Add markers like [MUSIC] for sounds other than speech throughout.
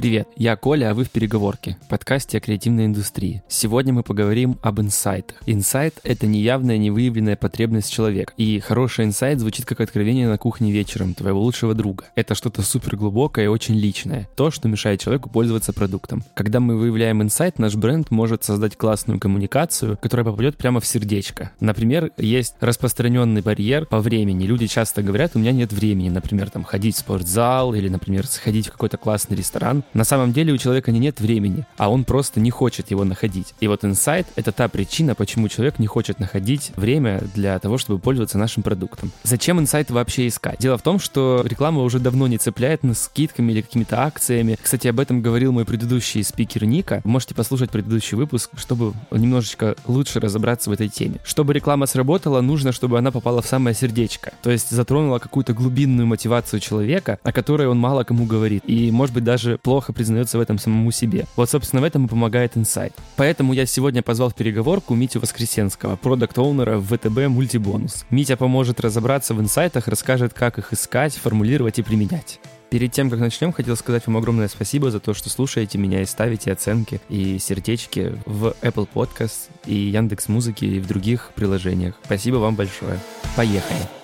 Привет, я Коля, а вы в «Переговорке», подкасте о креативной индустрии. Сегодня мы поговорим об инсайтах. Инсайт — это неявная, невыявленная потребность человека. И хороший инсайт звучит как откровение на кухне вечером твоего лучшего друга. Это что-то супер глубокое и очень личное. То, что мешает человеку пользоваться продуктом. Когда мы выявляем инсайт, наш бренд может создать классную коммуникацию, которая попадет прямо в сердечко. Например, есть распространенный барьер по времени. Люди часто говорят, у меня нет времени, например, там ходить в спортзал или, например, сходить в какой-то классный ресторан. На самом деле у человека не нет времени, а он просто не хочет его находить. И вот инсайт — это та причина, почему человек не хочет находить время для того, чтобы пользоваться нашим продуктом. Зачем инсайт вообще искать? Дело в том, что реклама уже давно не цепляет нас скидками или какими-то акциями. Кстати, об этом говорил мой предыдущий спикер Ника. Можете послушать предыдущий выпуск, чтобы немножечко лучше разобраться в этой теме. Чтобы реклама сработала, нужно, чтобы она попала в самое сердечко. То есть затронула какую-то глубинную мотивацию человека, о которой он мало кому говорит. И, может быть, даже плохо плохо признается в этом самому себе. Вот, собственно, в этом и помогает инсайт. Поэтому я сегодня позвал в переговорку Митю Воскресенского, продукт-оунера в ВТБ Мультибонус. Митя поможет разобраться в инсайтах, расскажет, как их искать, формулировать и применять. Перед тем, как начнем, хотел сказать вам огромное спасибо за то, что слушаете меня и ставите оценки и сердечки в Apple Podcast и Яндекс Музыки и в других приложениях. Спасибо вам большое. Поехали!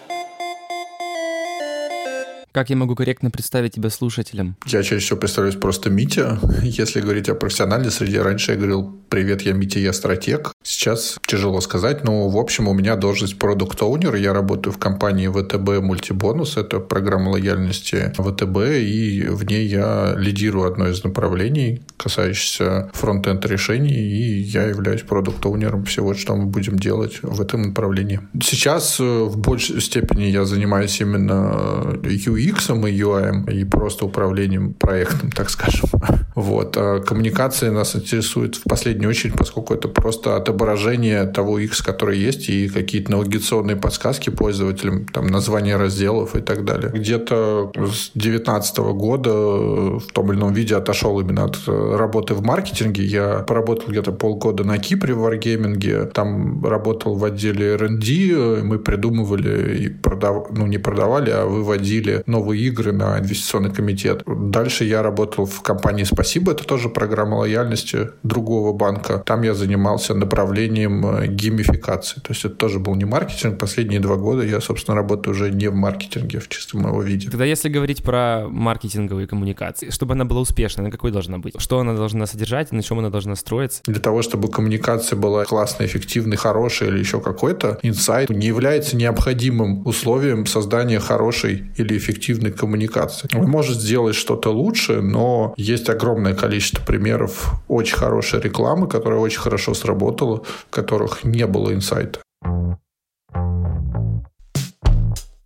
Как я могу корректно представить тебя слушателям? Я чаще всего представляюсь просто Митя. Если говорить о профессиональной среде, раньше я говорил «Привет, я Митя, я стратег». Сейчас тяжело сказать, но, в общем, у меня должность продукт оунер Я работаю в компании ВТБ Мультибонус. Это программа лояльности ВТБ, и в ней я лидирую одно из направлений, касающееся фронт-энд решений, и я являюсь продукт оунером всего, что мы будем делать в этом направлении. Сейчас э, в большей степени я занимаюсь именно UI UX и UI, и просто управлением проектом, так скажем. [LAUGHS] Вот. А коммуникация нас интересует в последнюю очередь, поскольку это просто отображение того X, который есть, и какие-то навигационные подсказки пользователям, там, название разделов и так далее. Где-то с 2019 года в том или ином виде отошел именно от работы в маркетинге. Я поработал где-то полгода на Кипре в Wargaming, там работал в отделе R&D, мы придумывали и продав... ну, не продавали, а выводили новые игры на инвестиционный комитет. Дальше я работал в компании «Спасибо», это тоже программа лояльности другого банка. Там я занимался направлением э, геймификации. То есть это тоже был не маркетинг. Последние два года я, собственно, работаю уже не в маркетинге в чистом его виде. Тогда если говорить про маркетинговые коммуникации, чтобы она была успешной, на какой должна быть? Что она должна содержать, на чем она должна строиться? Для того, чтобы коммуникация была классной, эффективной, хорошей или еще какой-то, инсайт не является необходимым условием создания хорошей или эффективной эффективной коммуникации. Он может сделать что-то лучше, но есть огромное количество примеров очень хорошей рекламы, которая очень хорошо сработала, в которых не было инсайта.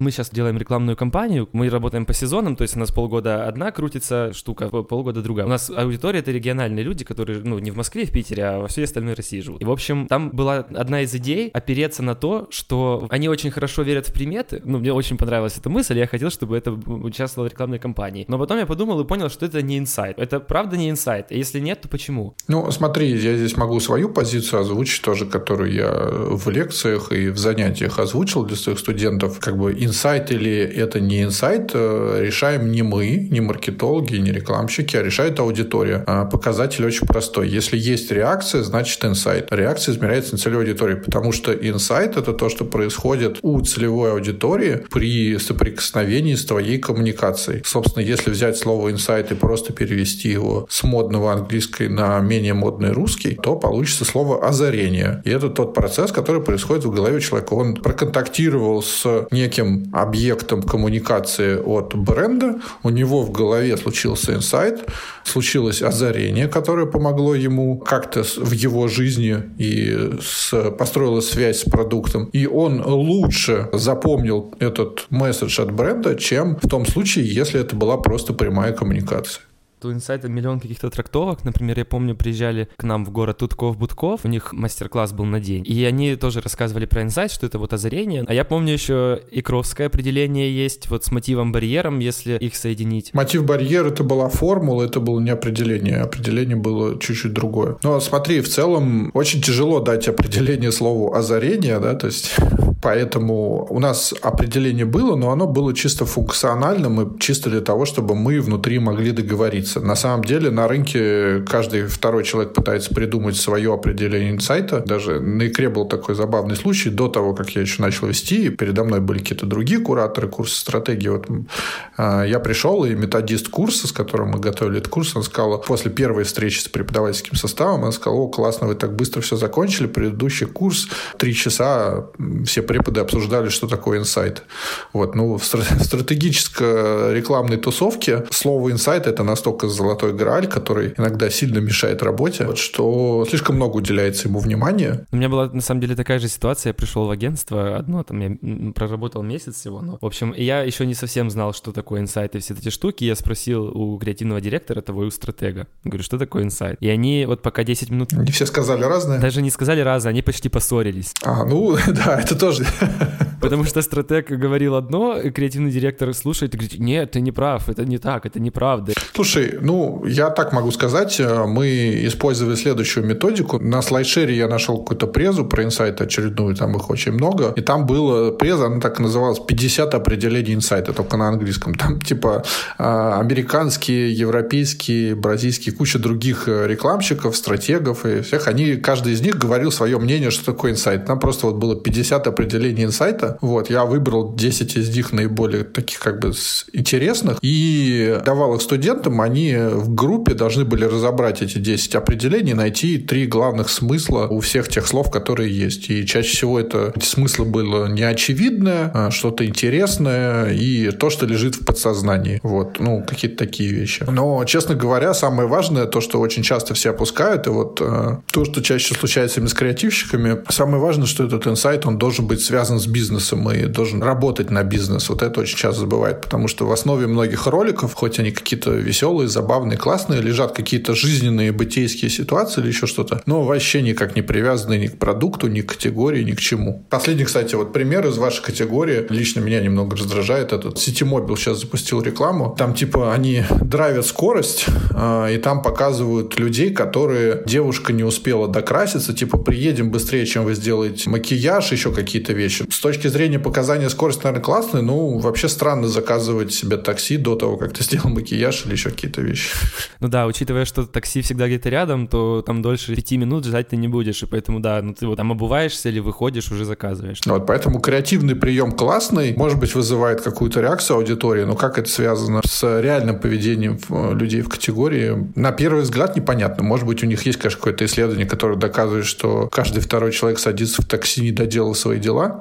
Мы сейчас делаем рекламную кампанию, мы работаем по сезонам, то есть у нас полгода одна крутится штука, полгода другая. У нас аудитория — это региональные люди, которые, ну, не в Москве, в Питере, а во всей остальной России живут. И, в общем, там была одна из идей опереться на то, что они очень хорошо верят в приметы. Ну, мне очень понравилась эта мысль, я хотел, чтобы это участвовало в рекламной кампании. Но потом я подумал и понял, что это не инсайт. Это правда не инсайт. Если нет, то почему? Ну, смотри, я здесь могу свою позицию озвучить тоже, которую я в лекциях и в занятиях озвучил для своих студентов. Как бы инсайт или это не инсайт, э, решаем не мы, не маркетологи, не рекламщики, а решает аудитория. А показатель очень простой. Если есть реакция, значит инсайт. Реакция измеряется на целевой аудитории, потому что инсайт – это то, что происходит у целевой аудитории при соприкосновении с твоей коммуникацией. Собственно, если взять слово инсайт и просто перевести его с модного английской на менее модный русский, то получится слово озарение. И это тот процесс, который происходит в голове человека. Он проконтактировал с неким объектом коммуникации от бренда, у него в голове случился инсайт, случилось озарение, которое помогло ему как-то в его жизни и с, построила связь с продуктом. И он лучше запомнил этот месседж от бренда, чем в том случае, если это была просто прямая коммуникация. У инсайта миллион каких-то трактовок. Например, я помню, приезжали к нам в город Тутков-Будков, у них мастер-класс был на день, и они тоже рассказывали про инсайт, что это вот озарение. А я помню еще и кровское определение есть, вот с мотивом-барьером, если их соединить. Мотив-барьер — это была формула, это было не определение. Определение было чуть-чуть другое. Но смотри, в целом очень тяжело дать определение слову озарение, да, то есть Поэтому у нас определение было, но оно было чисто функциональным и чисто для того, чтобы мы внутри могли договориться. На самом деле на рынке каждый второй человек пытается придумать свое определение инсайта. Даже на икре был такой забавный случай. До того, как я еще начал вести, передо мной были какие-то другие кураторы курса стратегии. Вот а, я пришел, и методист курса, с которым мы готовили этот курс, он сказал, после первой встречи с преподавательским составом, он сказал, о, классно, вы так быстро все закончили, предыдущий курс, три часа все преподы обсуждали, что такое инсайт. Вот, ну, в стратегической рекламной тусовке слово инсайт – это настолько золотой грааль, который иногда сильно мешает работе, вот, что слишком много уделяется ему внимания. У меня была, на самом деле, такая же ситуация. Я пришел в агентство одно, там я проработал месяц всего, но, в общем, я еще не совсем знал, что такое инсайт и все эти штуки. Я спросил у креативного директора того и у стратега. Говорю, что такое инсайт? И они вот пока 10 минут... Они все сказали разное? Даже не сказали разное, они почти поссорились. А, ну, [LAUGHS] да, это тоже. [LAUGHS] Потому что стратег говорил одно, креативный директор слушает и говорит, нет, ты не прав, это не так, это неправда. Слушай, ну, я так могу сказать, мы использовали следующую методику. На слайдшере я нашел какую-то презу про инсайт очередную, там их очень много, и там было преза, она так и называлась, 50 определений инсайта, только на английском. Там типа а, американские, европейские, бразильские, куча других э, рекламщиков, стратегов и всех, они, каждый из них говорил свое мнение, что такое инсайт. Там просто вот было 50 определений инсайта. Вот, я выбрал 10 из них наиболее таких как бы интересных и давал их студентам. Они в группе должны были разобрать эти 10 определений, найти три главных смысла у всех тех слов, которые есть. И чаще всего это эти смыслы было неочевидное, а что-то интересное и то, что лежит в подсознании. Вот, ну, какие-то такие вещи. Но, честно говоря, самое важное, то, что очень часто все опускают, и вот э, то, что чаще случается с креативщиками, самое важное, что этот инсайт, он должен быть связан с бизнесом и должен работать на бизнес. Вот это очень часто забывает, потому что в основе многих роликов, хоть они какие-то веселые, забавные, классные, лежат какие-то жизненные, бытейские ситуации или еще что-то, но вообще никак не привязаны ни к продукту, ни к категории, ни к чему. Последний, кстати, вот пример из вашей категории, лично меня немного раздражает этот. Ситимобил сейчас запустил рекламу, там типа они драйвят скорость, э, и там показывают людей, которые девушка не успела докраситься, типа приедем быстрее, чем вы сделаете макияж, еще какие-то вещи. С точки зрения показания скорости, наверное, классный, ну, вообще странно заказывать себе такси до того, как ты сделал макияж или еще какие-то вещи. Ну да, учитывая, что такси всегда где-то рядом, то там дольше пяти минут ждать ты не будешь, и поэтому, да, ну ты вот там обуваешься или выходишь, уже заказываешь. Вот поэтому креативный прием классный, может быть, вызывает какую-то реакцию аудитории, но как это связано с реальным поведением э, людей в категории, на первый взгляд непонятно. Может быть, у них есть, конечно, какое-то исследование, которое доказывает, что каждый второй человек садится в такси, не доделал свои дела. agora?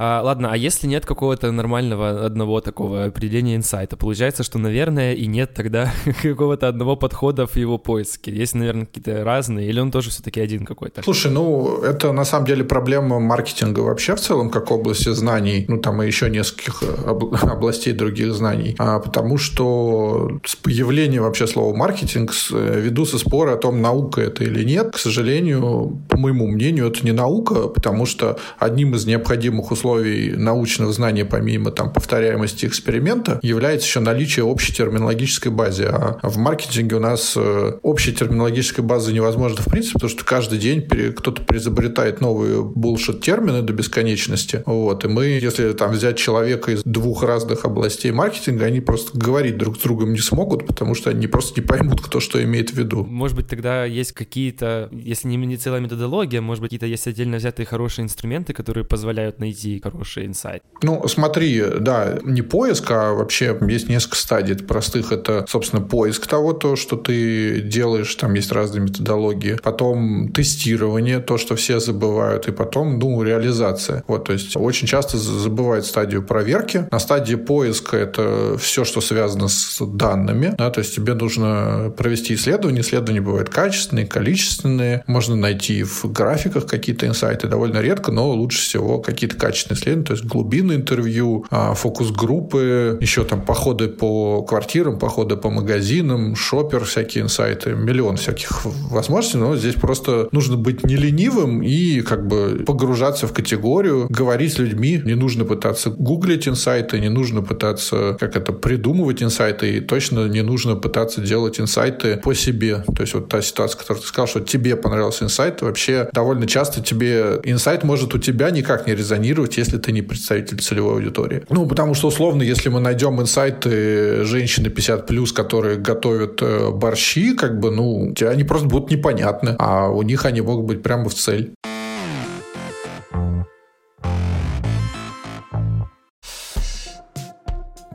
А, ладно, а если нет какого-то нормального одного такого определения инсайта, получается, что, наверное, и нет тогда [LAUGHS] какого-то одного подхода в его поиске. Есть, наверное, какие-то разные, или он тоже все-таки один какой-то? Слушай, ну, это на самом деле проблема маркетинга вообще в целом, как области знаний, ну, там и еще нескольких э, [LAUGHS] областей других знаний, а, потому что с появлением вообще слова маркетинг э, ведутся споры о том, наука это или нет. К сожалению, по моему мнению, это не наука, потому что одним из необходимых условий условий научного знания, помимо там, повторяемости эксперимента, является еще наличие общей терминологической базы. А в маркетинге у нас э, общей терминологической базы невозможно в принципе, потому что каждый день кто-то изобретает новые булшит-термины до бесконечности. Вот. И мы, если там взять человека из двух разных областей маркетинга, они просто говорить друг с другом не смогут, потому что они просто не поймут, кто что имеет в виду. Может быть, тогда есть какие-то, если не целая методология, может быть, какие-то есть отдельно взятые хорошие инструменты, которые позволяют найти хороший инсайт? Ну, смотри, да, не поиск, а вообще есть несколько стадий простых. Это, собственно, поиск того, то, что ты делаешь, там есть разные методологии. Потом тестирование, то, что все забывают, и потом, ну, реализация. Вот, то есть очень часто забывают стадию проверки. На стадии поиска это все, что связано с данными, да, то есть тебе нужно провести исследование. Исследования бывают качественные, количественные. Можно найти в графиках какие-то инсайты довольно редко, но лучше всего какие-то качественные качественные исследования, то есть глубинные интервью, а, фокус-группы, еще там походы по квартирам, походы по магазинам, шопер, всякие инсайты, миллион всяких возможностей, но здесь просто нужно быть не ленивым и как бы погружаться в категорию, говорить с людьми, не нужно пытаться гуглить инсайты, не нужно пытаться как это придумывать инсайты, и точно не нужно пытаться делать инсайты по себе. То есть вот та ситуация, которую ты сказал, что тебе понравился инсайт, вообще довольно часто тебе инсайт может у тебя никак не резонировать, если ты не представитель целевой аудитории. Ну, потому что, условно, если мы найдем инсайты женщины 50+, которые готовят э, борщи, как бы, ну, они просто будут непонятны, а у них они могут быть прямо в цель.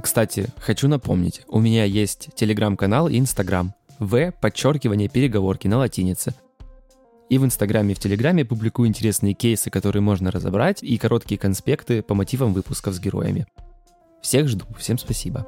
Кстати, хочу напомнить, у меня есть телеграм-канал и инстаграм. В, подчеркивание, переговорки на латинице. И в Инстаграме и в Телеграме публикую интересные кейсы, которые можно разобрать, и короткие конспекты по мотивам выпусков с героями. Всех жду, всем спасибо.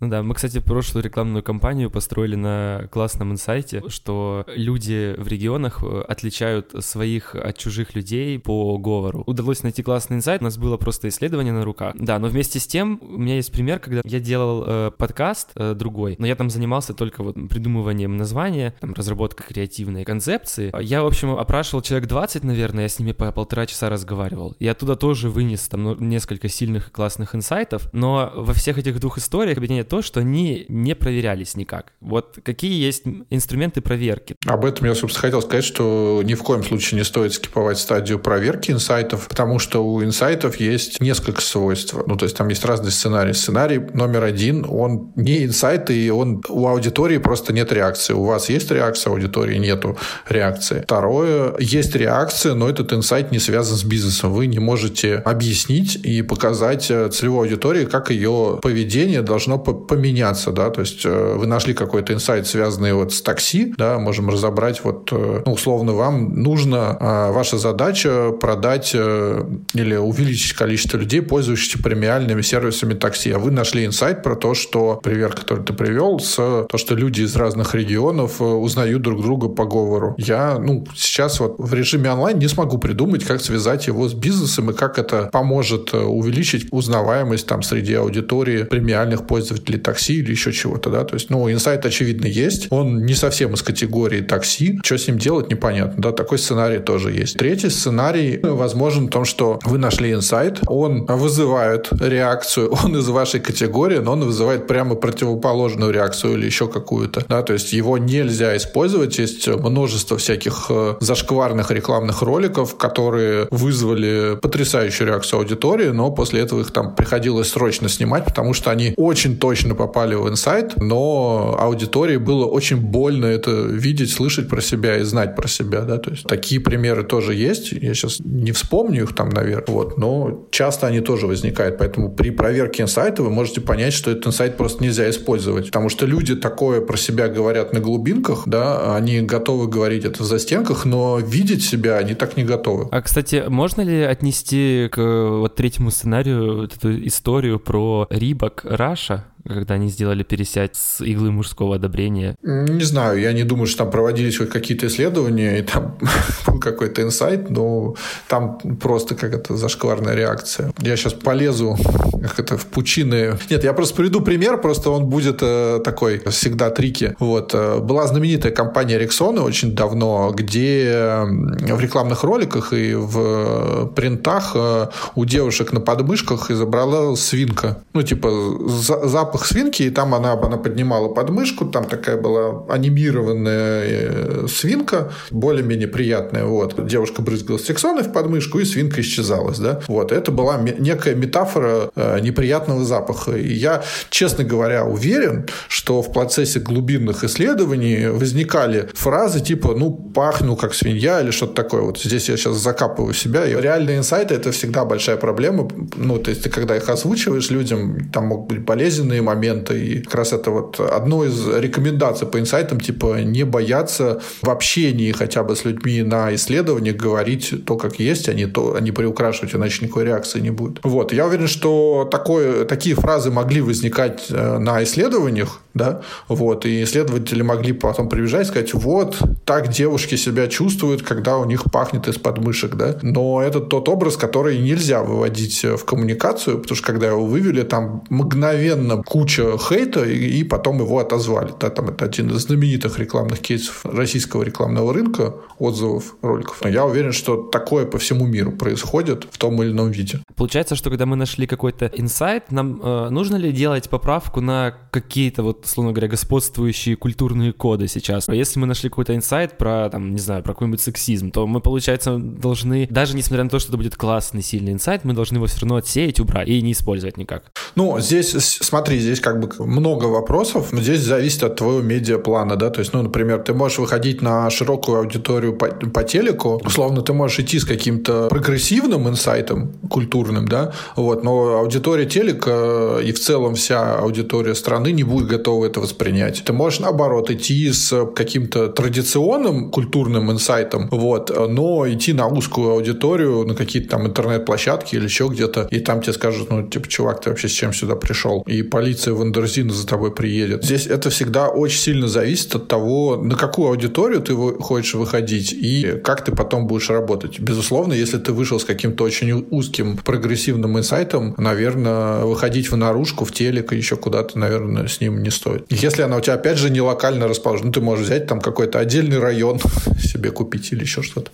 Ну да, мы, кстати, прошлую рекламную кампанию построили на классном инсайте, что люди в регионах э, отличают своих от чужих людей по говору. Удалось найти классный инсайт, у нас было просто исследование на руках. Да, но вместе с тем у меня есть пример, когда я делал э, подкаст э, другой, но я там занимался только вот придумыванием названия, там, разработкой креативной концепции. Я, в общем, опрашивал человек 20, наверное, я с ними по полтора часа разговаривал. И оттуда тоже вынес там ну, несколько сильных и классных инсайтов, но во всех этих двух историях объединяет то, что они не проверялись никак. Вот какие есть инструменты проверки? Об этом я, собственно, хотел сказать, что ни в коем случае не стоит скиповать стадию проверки инсайтов, потому что у инсайтов есть несколько свойств. Ну, то есть там есть разные сценарии. Сценарий номер один, он не инсайт, и он у аудитории просто нет реакции. У вас есть реакция, аудитории нету реакции. Второе, есть реакция, но этот инсайт не связан с бизнесом. Вы не можете объяснить и показать э, целевой аудитории, как ее поведение должно поменяться, да, то есть э, вы нашли какой-то инсайт, связанный вот с такси, да, можем разобрать вот, э, ну, условно, вам нужно, а, ваша задача продать э, или увеличить количество людей, пользующихся премиальными сервисами такси, а вы нашли инсайт про то, что пример, который ты привел, с то, что люди из разных регионов узнают друг друга по говору. Я, ну, сейчас вот в режиме онлайн не смогу придумать, как связать его с бизнесом и как это поможет увеличить узнаваемость там среди аудитории премиальных пользователей такси или еще чего-то, да, то есть, ну, инсайт, очевидно, есть, он не совсем из категории такси, что с ним делать, непонятно, да, такой сценарий тоже есть. Третий сценарий возможен в том, что вы нашли инсайт, он вызывает реакцию, [LAUGHS] он из вашей категории, но он вызывает прямо противоположную реакцию или еще какую-то, да, то есть его нельзя использовать, есть множество всяких э, зашкварных рекламных роликов, которые вызвали потрясающую реакцию аудитории, но после этого их там приходилось срочно снимать, потому что они очень точно попали в инсайт, но аудитории было очень больно это видеть, слышать про себя и знать про себя, да, то есть такие примеры тоже есть, я сейчас не вспомню их там, наверное, вот, но часто они тоже возникают, поэтому при проверке инсайта вы можете понять, что этот инсайт просто нельзя использовать, потому что люди такое про себя говорят на глубинках, да, они готовы говорить это в застенках, но видеть себя они так не готовы. А, кстати, можно ли отнести к вот третьему сценарию эту историю про Рибак Раша? Когда они сделали пересядь с иглы мужского одобрения? Не знаю, я не думаю, что там проводились какие-то исследования, и там [LAUGHS] был какой-то инсайт, но там просто как это зашкварная реакция. Я сейчас полезу как это в пучины. Нет, я просто приведу пример, просто он будет э, такой всегда трики. Вот. Э, была знаменитая компания Rexona очень давно, где в рекламных роликах и в принтах э, у девушек на подмышках изобрала свинка. Ну, типа, за запах свинки, и там она, она поднимала подмышку, там такая была анимированная э, свинка, более-менее приятная, вот. Девушка брызгала сексоной в подмышку, и свинка исчезалась, да. Вот, это была некая метафора э, неприятного запаха. И я, честно говоря, уверен, что в процессе глубинных исследований возникали фразы типа, ну, пахну как свинья или что-то такое. Вот здесь я сейчас закапываю себя. И реальные инсайты – это всегда большая проблема. Ну, то есть, ты когда их озвучиваешь людям, там могут быть болезненные сложные моменты. И как раз это вот одно из рекомендаций по инсайтам, типа не бояться в общении хотя бы с людьми на исследованиях говорить то, как есть, а не, то, а не приукрашивать, иначе никакой реакции не будет. Вот. Я уверен, что такое, такие фразы могли возникать э, на исследованиях, да, вот, и исследователи могли потом прибежать и сказать, вот, так девушки себя чувствуют, когда у них пахнет из подмышек, да, но это тот образ, который нельзя выводить в коммуникацию, потому что когда его вывели, там мгновенно куча хейта, и, и потом его отозвали, да, там это один из знаменитых рекламных кейсов российского рекламного рынка, отзывов роликов. Но я уверен, что такое по всему миру происходит в том или ином виде. Получается, что когда мы нашли какой-то инсайт, нам э, нужно ли делать поправку на какие-то вот условно говоря, господствующие культурные коды сейчас. Если мы нашли какой-то инсайт про, там, не знаю, про какой-нибудь сексизм, то мы, получается, должны, даже несмотря на то, что это будет классный, сильный инсайт, мы должны его все равно отсеять, убрать и не использовать никак. Ну, здесь, смотри, здесь как бы много вопросов, но здесь зависит от твоего медиаплана, да, то есть, ну, например, ты можешь выходить на широкую аудиторию по, по телеку, условно, ты можешь идти с каким-то прогрессивным инсайтом культурным, да, вот, но аудитория телека и в целом вся аудитория страны не будет готова это воспринять. Ты можешь, наоборот, идти с каким-то традиционным культурным инсайтом, вот, но идти на узкую аудиторию, на какие-то там интернет-площадки или еще где-то, и там тебе скажут, ну, типа, чувак, ты вообще с чем сюда пришел? И полиция Вандерзина за тобой приедет. Здесь это всегда очень сильно зависит от того, на какую аудиторию ты хочешь выходить и как ты потом будешь работать. Безусловно, если ты вышел с каким-то очень узким прогрессивным инсайтом, наверное, выходить в наружку, в телек и еще куда-то, наверное, с ним не стоит. Если она у тебя, опять же, не локально расположена, ну, ты можешь взять там какой-то отдельный район [LAUGHS] себе купить или еще что-то.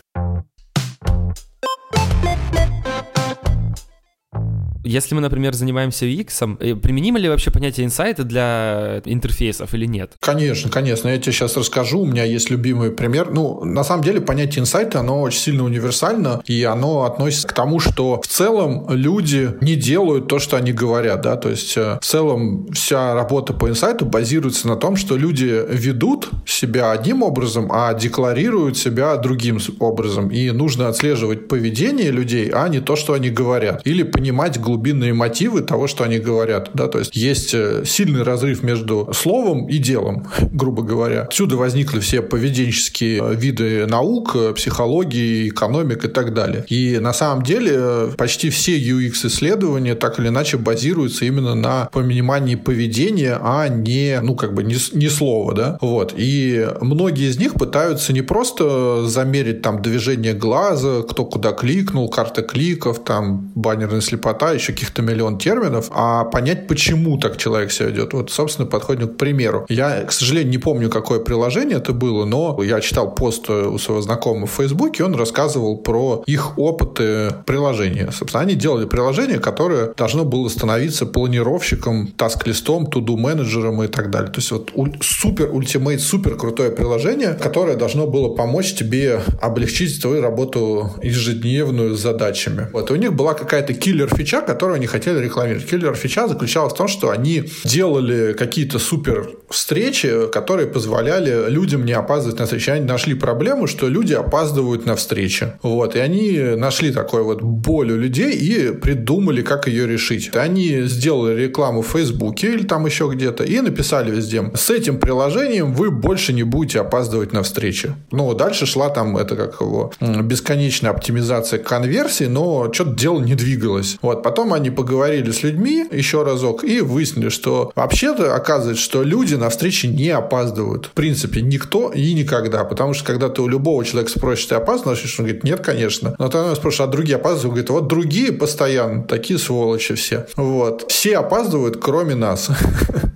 Если мы, например, занимаемся UX, э, применимо ли вообще понятие инсайта для интерфейсов или нет? Конечно, конечно. Я тебе сейчас расскажу. У меня есть любимый пример. Ну, на самом деле, понятие инсайта, оно очень сильно универсально, и оно относится к тому, что в целом люди не делают то, что они говорят, да, то есть э, в целом вся работа по инсайту базируется на том, что люди ведут себя одним образом, а декларируют себя другим образом, и нужно отслеживать поведение людей, а не то, что они говорят, или понимать глубину глубинные мотивы того, что они говорят. Да? То есть есть э, сильный разрыв между словом и делом, [LAUGHS] грубо говоря. Отсюда возникли все поведенческие э, виды наук, э, психологии, экономик и так далее. И на самом деле почти все UX-исследования так или иначе базируются именно на понимании поведения, а не, ну, как бы не, не слова, да, вот. И многие из них пытаются не просто замерить там движение глаза, кто куда кликнул, карта кликов, там баннерная слепота, еще каких-то миллион терминов, а понять, почему так человек себя ведет. Вот, собственно, подходим к примеру. Я, к сожалению, не помню, какое приложение это было, но я читал пост у своего знакомого в Фейсбуке, он рассказывал про их опыты приложения. Собственно, они делали приложение, которое должно было становиться планировщиком, таск-листом, туду менеджером и так далее. То есть вот супер ультимейт, супер крутое приложение, которое должно было помочь тебе облегчить твою работу ежедневную с задачами. Вот у них была какая-то киллер-фича, которую они хотели рекламировать. Киллер фича заключалась в том, что они делали какие-то супер встречи, которые позволяли людям не опаздывать на встречи. Они нашли проблему, что люди опаздывают на встречи. Вот. И они нашли такой вот боль у людей и придумали, как ее решить. Они сделали рекламу в Фейсбуке или там еще где-то и написали везде. С этим приложением вы больше не будете опаздывать на встречи. Ну, дальше шла там это как его бесконечная оптимизация конверсии, но что-то дело не двигалось. Вот. Потом они поговорили с людьми еще разок и выяснили, что вообще-то оказывается, что люди на встрече не опаздывают. В принципе, никто и никогда. Потому что когда ты у любого человека спросишь, ты опаздываешь, он говорит, нет, конечно. Но ты спрашиваешь, а другие опаздывают? Он говорит, вот другие постоянно, такие сволочи все. Вот. Все опаздывают, кроме нас. [LAUGHS]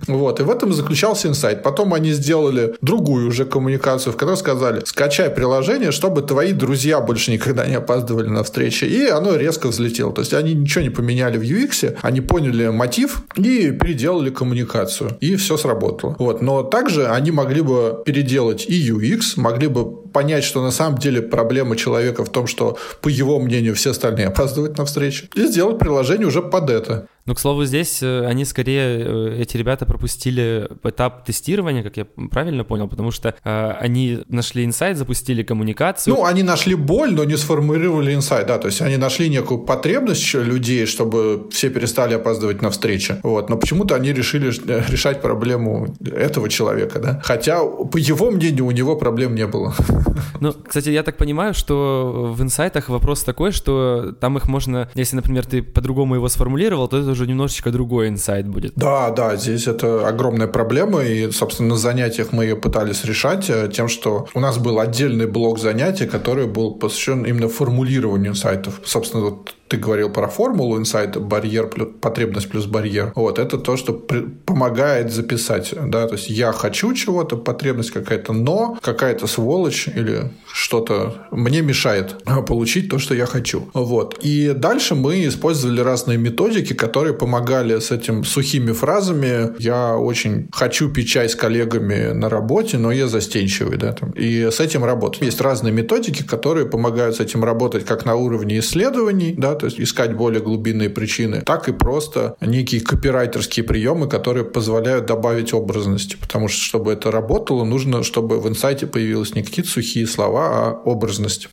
Вот. И в этом заключался инсайт. Потом они сделали другую уже коммуникацию, в которой сказали, скачай приложение, чтобы твои друзья больше никогда не опаздывали на встречи. И оно резко взлетело. То есть они ничего не поменяли в UX, они поняли мотив и переделали коммуникацию. И все сработало. Вот. Но также они могли бы переделать и UX, могли бы понять, что на самом деле проблема человека в том, что, по его мнению, все остальные опаздывают на встречу, и сделать приложение уже под это. Ну, к слову, здесь э, они скорее, э, эти ребята пропустили этап тестирования, как я правильно понял, потому что э, они нашли инсайт, запустили коммуникацию. Ну, они нашли боль, но не сформулировали инсайт, да, то есть они нашли некую потребность людей, чтобы все перестали опаздывать на встречи, вот, но почему-то они решили решать проблему этого человека, да, хотя, по его мнению, у него проблем не было. [LAUGHS] Ну, кстати, я так понимаю, что в инсайтах вопрос такой, что там их можно, если, например, ты по-другому его сформулировал, то это уже немножечко другой инсайт будет. Да, да, здесь это огромная проблема, и, собственно, на занятиях мы ее пытались решать э, тем, что у нас был отдельный блок занятий, который был посвящен именно формулированию инсайтов. Собственно, вот ты говорил про формулу инсайта, барьер плюс потребность плюс барьер. Вот, это то, что при, помогает записать, да, то есть я хочу чего-то, потребность какая-то, но какая-то сволочь или что-то мне мешает получить то, что я хочу. Вот. И дальше мы использовали разные методики, которые помогали с этим сухими фразами. Я очень хочу пить чай с коллегами на работе, но я застенчивый, да, там. И с этим работать. Есть разные методики, которые помогают с этим работать как на уровне исследований, да, то есть искать более глубинные причины, так и просто некие копирайтерские приемы, которые позволяют добавить образности. Потому что, чтобы это работало, нужно, чтобы в инсайте появились не какие-то сухие слова, а образность.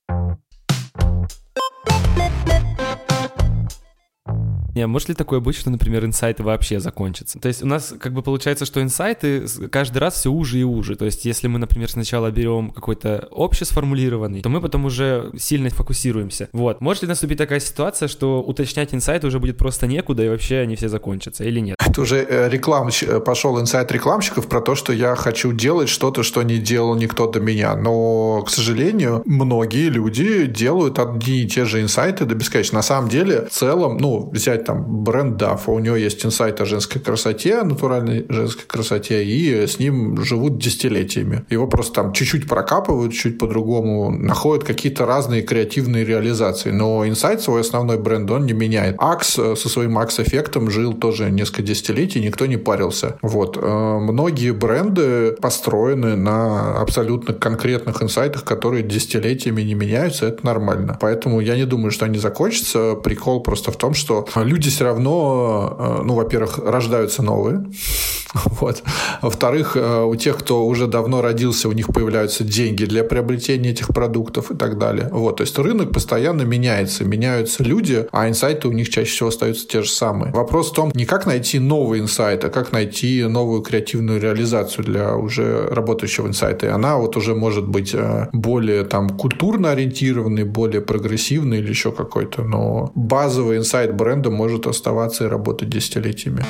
Не, может ли такое быть, что, например, инсайты вообще закончатся? То есть у нас как бы получается, что инсайты каждый раз все уже и уже. То есть если мы, например, сначала берем какой-то общесформулированный, то мы потом уже сильно фокусируемся. Вот. Может ли наступить такая ситуация, что уточнять инсайты уже будет просто некуда, и вообще они все закончатся, или нет? Это уже э, реклам... Э, пошел инсайт рекламщиков про то, что я хочу делать что-то, что не делал никто до меня. Но, к сожалению, многие люди делают одни и те же инсайты до бесконечности. На самом деле, в целом, ну, взять там бренд DAF, у него есть инсайт о женской красоте, натуральной женской красоте, и с ним живут десятилетиями. Его просто там чуть-чуть прокапывают, чуть по-другому, находят какие-то разные креативные реализации. Но инсайт свой основной бренд он не меняет. Акс э, со своим Акс-эффектом жил тоже несколько десятилетий, никто не парился. Вот. Э, многие бренды построены на абсолютно конкретных инсайтах, которые десятилетиями не меняются, это нормально. Поэтому я не думаю, что они закончатся. Прикол просто в том, что люди люди все равно, э, ну, во-первых, рождаются новые, [LAUGHS] вот. Во-вторых, э, у тех, кто уже давно родился, у них появляются деньги для приобретения этих продуктов и так далее. Вот. То есть рынок постоянно меняется, меняются люди, а инсайты у них чаще всего остаются те же самые. Вопрос в том, не как найти новый инсайт, а как найти новую креативную реализацию для уже работающего инсайта. И она вот уже может быть э, более там культурно ориентированной, более прогрессивной или еще какой-то, но базовый инсайт бренда может может оставаться и работать десятилетиями.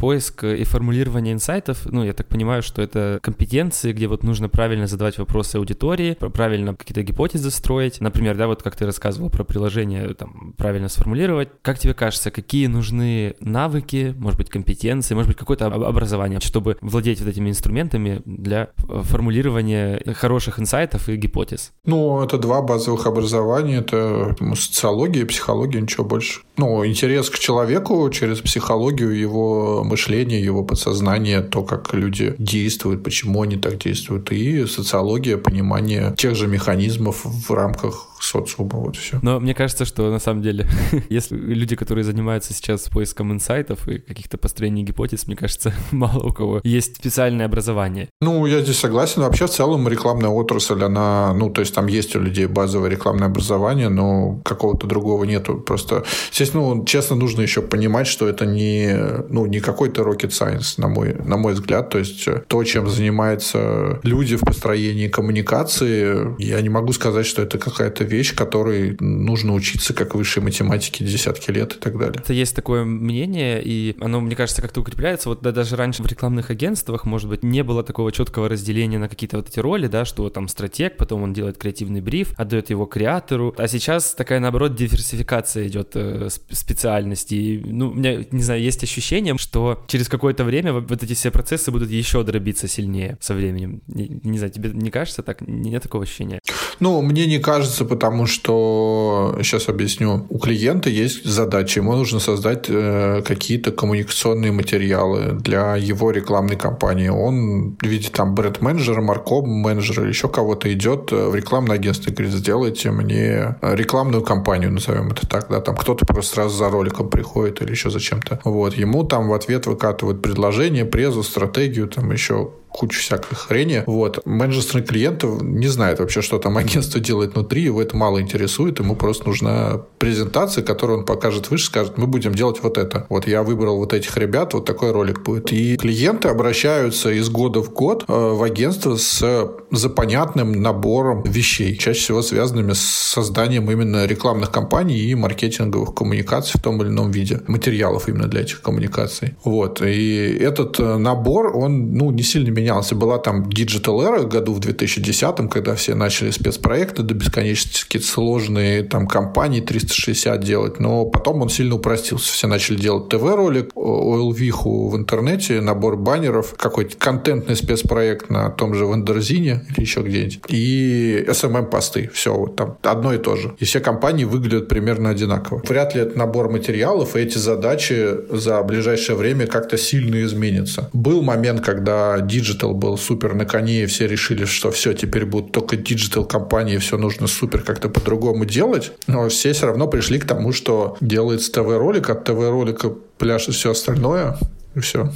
Поиск и формулирование инсайтов, ну, я так понимаю, что это компетенции, где вот нужно правильно задавать вопросы аудитории, правильно какие-то гипотезы строить. Например, да, вот как ты рассказывал про приложение, там, правильно сформулировать. Как тебе кажется, какие нужны навыки, может быть, компетенции, может быть, какое-то образование, чтобы владеть вот этими инструментами для формулирования хороших инсайтов и гипотез? Ну, это два базовых образования. Это ну, социология психология, ничего больше. Ну, интерес к человеку через психологию его мышление, его подсознание, то, как люди действуют, почему они так действуют, и социология, понимание тех же механизмов в рамках социума, вот все. Но мне кажется, что на самом деле, [LAUGHS] если люди, которые занимаются сейчас поиском инсайтов и каких-то построений гипотез, мне кажется, [LAUGHS] мало у кого есть специальное образование. Ну, я здесь согласен. Вообще, в целом, рекламная отрасль, она, ну, то есть там есть у людей базовое рекламное образование, но какого-то другого нету. Просто, естественно, ну, честно, нужно еще понимать, что это не, ну, не какой-то rocket science, на мой, на мой взгляд. То есть то, чем занимаются люди в построении коммуникации, я не могу сказать, что это какая-то вещь, которой нужно учиться как высшей математике десятки лет и так далее. Это есть такое мнение, и оно, мне кажется, как-то укрепляется. Вот да, даже раньше в рекламных агентствах, может быть, не было такого четкого разделения на какие-то вот эти роли, да, что там стратег, потом он делает креативный бриф, отдает его креатору. А сейчас такая, наоборот, диверсификация идет э, специальностей. Ну, у меня, не знаю, есть ощущение, что через какое-то время вот эти все процессы будут еще дробиться сильнее со временем. Не, не знаю, тебе не кажется так? Нет такого ощущения? Ну, мне не кажется, потому что, сейчас объясню, у клиента есть задача, ему нужно создать э, какие-то коммуникационные материалы для его рекламной кампании. Он видит там бренд-менеджера, марком-менеджера, еще кого-то идет в рекламное агентство и говорит, сделайте мне рекламную кампанию, назовем это так, да, там кто-то просто сразу за роликом приходит или еще за чем-то. Вот, ему там в ответ выкатывают предложение, презу, стратегию, там еще кучу всякой хрени. Вот. Менеджер стороны клиентов не знает вообще, что там агентство делает внутри, его это мало интересует, ему просто нужна презентация, которую он покажет выше, скажет, мы будем делать вот это. Вот я выбрал вот этих ребят, вот такой ролик будет. И клиенты обращаются из года в год э, в агентство с за понятным набором вещей, чаще всего связанными с созданием именно рекламных кампаний и маркетинговых коммуникаций в том или ином виде, материалов именно для этих коммуникаций. Вот. И этот э, набор, он ну, не сильно менялся. Была там Digital Era году в 2010, когда все начали спецпроекты до бесконечности, сложные там кампании 360 делать, но потом он сильно упростился. Все начали делать ТВ-ролик, OLV в интернете, набор баннеров, какой-то контентный спецпроект на том же Wonderzine или еще где-нибудь, и SMM-посты. Все, вот там одно и то же. И все кампании выглядят примерно одинаково. Вряд ли это набор материалов, и эти задачи за ближайшее время как-то сильно изменятся. Был момент, когда Digital был супер на коне, и все решили, что все, теперь будут только Digital кампании, все нужно супер как-то по-другому делать. Но все все равно пришли к тому, что делается ТВ-ролик, от ТВ-ролика пляшет все остальное, и все.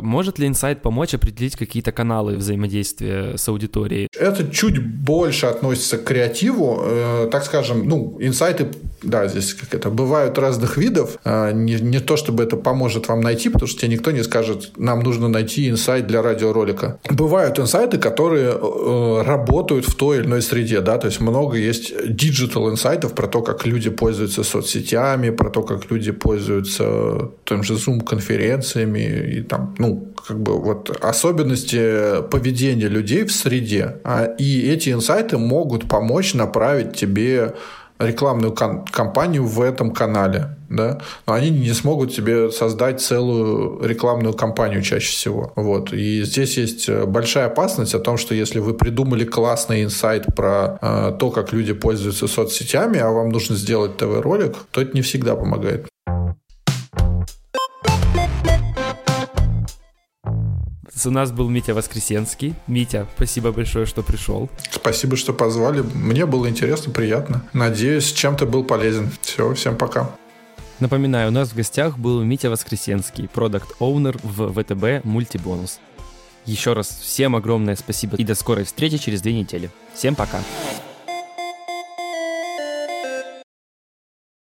Может ли инсайт помочь определить какие-то каналы взаимодействия с аудиторией? Это чуть больше относится к креативу. Э, так скажем, ну, инсайты, да, здесь как это, бывают разных видов. Э, не, не то, чтобы это поможет вам найти, потому что тебе никто не скажет, нам нужно найти инсайт для радиоролика. Бывают инсайты, которые э, работают в той или иной среде, да, то есть много есть digital инсайтов про то, как люди пользуются соцсетями, про то, как люди пользуются тем же Zoom-конференциями и там ну, как бы вот особенности поведения людей в среде. А, и эти инсайты могут помочь направить тебе рекламную кампанию в этом канале, да, но они не смогут тебе создать целую рекламную кампанию чаще всего, вот. И здесь есть большая опасность о том, что если вы придумали классный инсайт про э, то, как люди пользуются соцсетями, а вам нужно сделать ТВ-ролик, то это не всегда помогает. У нас был Митя Воскресенский. Митя, спасибо большое, что пришел. Спасибо, что позвали. Мне было интересно, приятно. Надеюсь, чем-то был полезен. Все, всем пока. Напоминаю, у нас в гостях был Митя Воскресенский, продукт-оунер в ВТБ Мультибонус. Еще раз всем огромное спасибо и до скорой встречи через две недели. Всем пока.